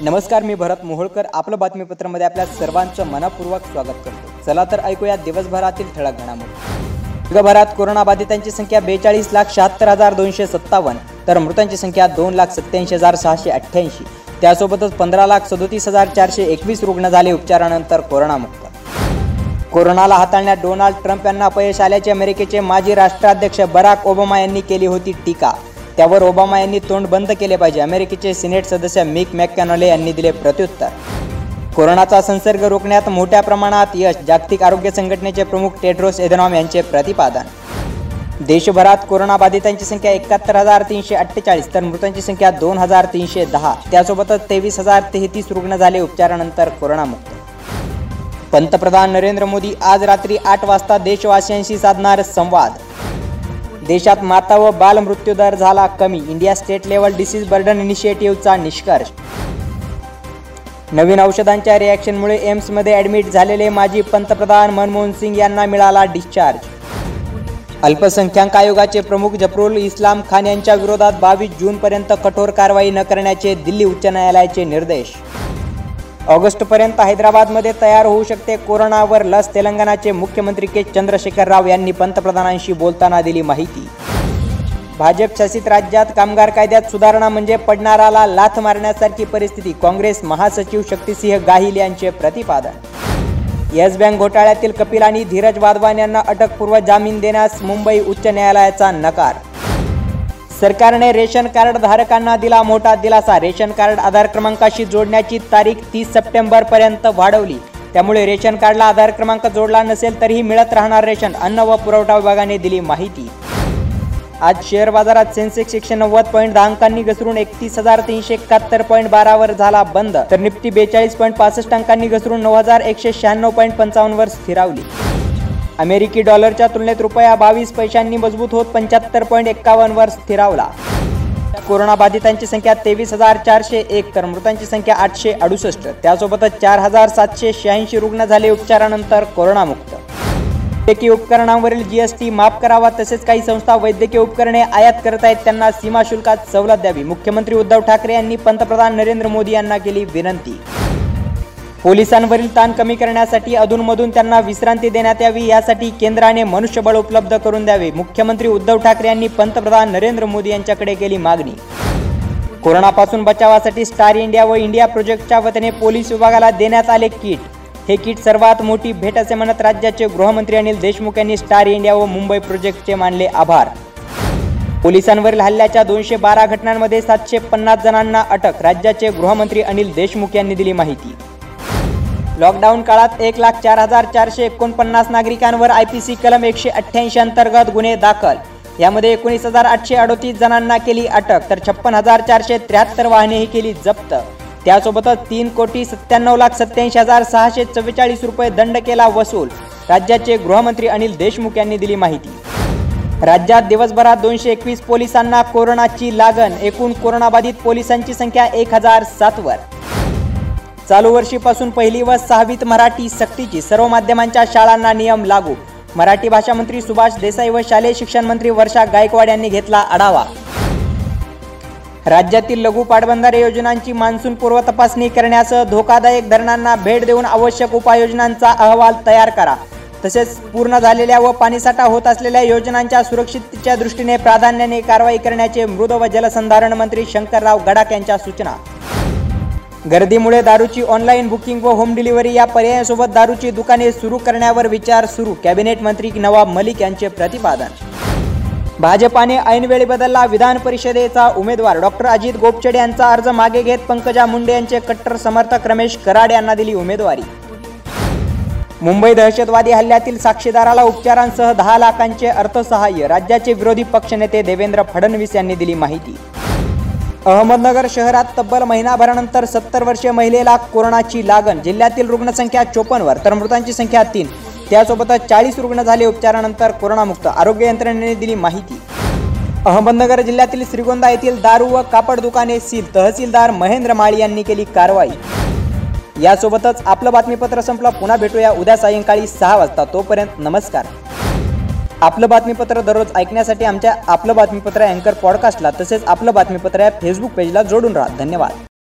नमस्कार मी भरत मोहोळकर. आपलं बातमीपत्रामध्ये आपल्या सर्वांचं मनपूर्वक स्वागत करतो. चला तर ऐकूया दिवसभरातील ठळक घडामोडी. जगभरात कोरोनाबाधितांची संख्या बेचाळीस लाख शहात्तर हजार दोनशे सत्तावन्न तर मृतांची संख्या दोन लाख सत्याऐंशी हजार सहाशे अठ्ठ्याऐंशी. त्यासोबतच पंधरा लाख सदोतीस हजार चारशे एकवीस रुग्ण झाले उपचारानंतर कोरोनामुक्त. कोरोनाला हाताळण्यात डोनाल्ड ट्रम्प यांना अपयश आल्याचे अमेरिकेचे माजी राष्ट्राध्यक्ष बराक ओबामा यांनी केली होती टीका. त्यावर ओबामा यांनी तोंड बंद केले पाहिजे. अमेरिकेचे सिनेट सदस्य मिक मॅकॅनॉले यांनी दिले प्रत्युत्तर. कोरोनाचा संसर्ग रोखण्यात मोठ्या प्रमाणात यश जागतिक आरोग्य संघटनेचे प्रमुख टेड्रोस एधनॉम यांचे प्रतिपादन. देशभरात कोरोनाबाधितांची संख्या एकाहत्तर हजार तीनशे अठ्ठेचाळीस तर मृतांची संख्या दोन हजार तीनशे दहा. त्यासोबतच तेवीस हजार तेहतीस रुग्ण झाले उपचारानंतर कोरोनामुक्त. पंतप्रधान नरेंद्र मोदी आज रात्री आठ वाजता देशवासियांशी साधणार संवाद. देशात माता व बाल मृत्यूदर झाला कमी. India state level disease burden इनिशिएटिव्हचा निष्कर्ष. नवीन औषधांच्या रिॲक्शनमुळे एम्समध्ये ॲडमिट झालेले माजी पंतप्रधान मनमोहन सिंग यांना मिळाला डिस्चार्ज अल्पसंख्याक आयोगाचे प्रमुख जफरुल इस्लाम खान यांच्या विरोधात बावीस जूनपर्यंत कठोर कारवाई न करण्याचे दिल्ली उच्च न्यायालयाचे निर्देश. ऑगस्टपर्यंत हैदराबादमध्ये तयार होऊ शकते कोरोनावर लस. तेलंगणाचे मुख्यमंत्री के. चंद्रशेखर राव यांनी पंतप्रधानांशी बोलताना दिली माहिती. भाजप शासित राज्यात कामगार कायद्यात सुधारणा म्हणजे पडणाराला लाथ मारण्यासारखी परिस्थिती. काँग्रेस महासचिव शक्तिसिंह गाहिल यांचे प्रतिपादन. येस बँक घोटाळ्यातील कपिल आणि धीरज वाधवान यांना अटकपूर्व जामीन देण्यास मुंबई उच्च न्यायालयाचा नकार. सरकारने रेशन कार्ड धारकांना दिला मोठा दिलासा. रेशन कार्ड आधार क्रमांकाशी जोडण्याची तारीख तीस सप्टेंबर पर्यंत वाढवली. त्यामुळे रेशन कार्डला आधार क्रमांक जोडला नसेल तरीही मिळत राहणार रेशन. अन्न व पुरवठा विभागाने दिली माहिती. आज शेअर बाजारात सेन्सेक्स एकशे नव्वद पॉईंट दहा अंकांनी घसरून एकतीस हजार तीनशे एकाहत्तर पॉईंट बारावर झाला बंद. तर निफ्टी बेचाळीस पॉईंट पासष्ट अंकांनी घसरून नऊ हजार एकशे शहाण्णव पॉईंट पंचावन्नवर स्थिरावली. अमेरिकी डॉलरच्या तुलनेत रुपया बावीस पैशांनी मजबूत होत पंच्याहत्तर पॉईंट एक्कावन्नवर स्थिरावला. कोरोनाबाधितांची संख्या तेवीस हजार चारशे एक तर मृतांची संख्या आठशे अडुसष्ट. त्यासोबतच चार हजार सातशे शहाऐंशी रुग्ण झाले उपचारानंतर कोरोनामुक्त. वैद्यकीय उपकरणांवरील जीएसटी माफ करावा तसेच काही संस्था वैद्यकीय उपकरणे आयात करत आहेत त्यांना सीमा शुल्कात सवलत द्यावी. मुख्यमंत्री उद्धव ठाकरे यांनी पंतप्रधान नरेंद्र मोदी यांना केली विनंती. पोलिसांवरील ताण कमी करण्यासाठी अधूनमधून त्यांना विश्रांती देण्यात यावी यासाठी केंद्राने मनुष्यबळ उपलब्ध करून द्यावे मुख्यमंत्री उद्धव ठाकरे यांनी पंतप्रधान नरेंद्र मोदी यांच्याकडे केली मागणी. कोरोनापासून बचावासाठी स्टार इंडिया व इंडिया प्रोजेक्टच्या वतीने पोलीस विभागाला देण्यात आले किट. हे किट सर्वात मोठी भेट असे म्हणत राज्याचे गृहमंत्री अनिल देशमुख यांनी स्टार इंडिया व मुंबई प्रोजेक्टचे मानले आभार. पोलिसांवरील हल्ल्याच्या दोनशे बारा घटनांमध्ये सातशे पन्नास जणांना अटक राज्याचे गृहमंत्री अनिल देशमुख यांनी दिली माहिती. लॉकडाऊन काळात एक लाख चार हजार चारशे एकोणपन्नास नागरिकांवर आय पी सी कलम एकशे अठ्ठ्याऐंशी अंतर्गत गुन्हे दाखल. यामध्ये एकोणीस हजार आठशे अडोतीस जणांना केली अटक तर छप्पन हजार चारशे त्र्याहत्तर वाहनेही केली जप्त. त्यासोबतच तीन कोटी सत्त्याण्णव लाख सत्याऐंशी हजार सहाशे चव्वेचाळीस रुपये दंड केला वसूल राज्याचे गृहमंत्री अनिल देशमुख यांनी दिली माहिती. राज्यात दिवसभरात दोनशे एकवीस पोलिसांना कोरोनाची लागण एकूण कोरोनाबाधित पोलिसांची संख्या एक हजार सातवर. चालू वर्षीपासून पहिली व सहावीत मराठी सक्तीची सर्व माध्यमांच्या शाळांना नियम लागू. मराठी भाषा मंत्री सुभाष देसाई व शालेय शिक्षण मंत्री वर्षा गायकवाड यांनी घेतला आढावा. राज्यातील लघु पाटबंधारे योजनांची मान्सून पूर्व तपासणी करण्यासह धोकादायक धरणांना भेट देऊन आवश्यक उपाययोजनांचा अहवाल तयार करा. तसेच पूर्ण झालेल्या व पाणीसाठा होत असलेल्या योजनांच्या सुरक्षिततेच्या दृष्टीने प्राधान्याने कारवाई करण्याचे मृद व जलसंधारण मंत्री शंकरराव गडाख यांच्या सूचना. गर्दीमुळे दारूची ऑनलाईन बुकिंग व होम डिलिव्हरी या पर्यायासोबत दारूची दुकाने सुरू करण्यावर विचार सुरू. कॅबिनेट मंत्री नवाब मलिक यांचे प्रतिपादन. भाजपाने ऐनवेळी बदलला विधान परिषदेचा उमेदवार. डॉक्टर अजित गोपचडे यांचा अर्ज मागे घेत पंकजा मुंडे यांचे कट्टर समर्थक रमेश कराड यांना दिली उमेदवारी. मुंबई दहशतवादी हल्ल्यातील साक्षीदाराला उपचारांसह दहा लाखांचे अर्थसहाय्य. राज्याचे विरोधी पक्षनेते देवेंद्र फडणवीस यांनी दिली माहिती. अहमदनगर शहरात तब्बल महिनाभरानंतर सत्तर वर्षीय महिलेला कोरोनाची लागण. जिल्ह्यातील रुग्णसंख्या चोपन्नवर तर मृतांची संख्या तीन. त्यासोबतच चाळीस रुग्ण झाले. उपचारानंतर कोरोनामुक्त. आरोग्य यंत्रणेने दिली माहिती. अहमदनगर जिल्ह्यातील श्रीगोंदा येथील दारू व कापड दुकाने सील. तहसीलदार महेंद्र माळी यांनी केली कारवाई. यासोबतच आपलं बातमीपत्र संपलं. पुन्हा भेटूया उद्या सायंकाळी सहा वाजता. तोपर्यंत नमस्कार. आपलं बातमीपत्र दररोज ऐकण्यासाठी आमच्या आपलं बातमीपत्र अँकर पॉडकास्टला तसेच आपलं बातमीपत्र या फेसबुक पेजला जोडून राहा. धन्यवाद.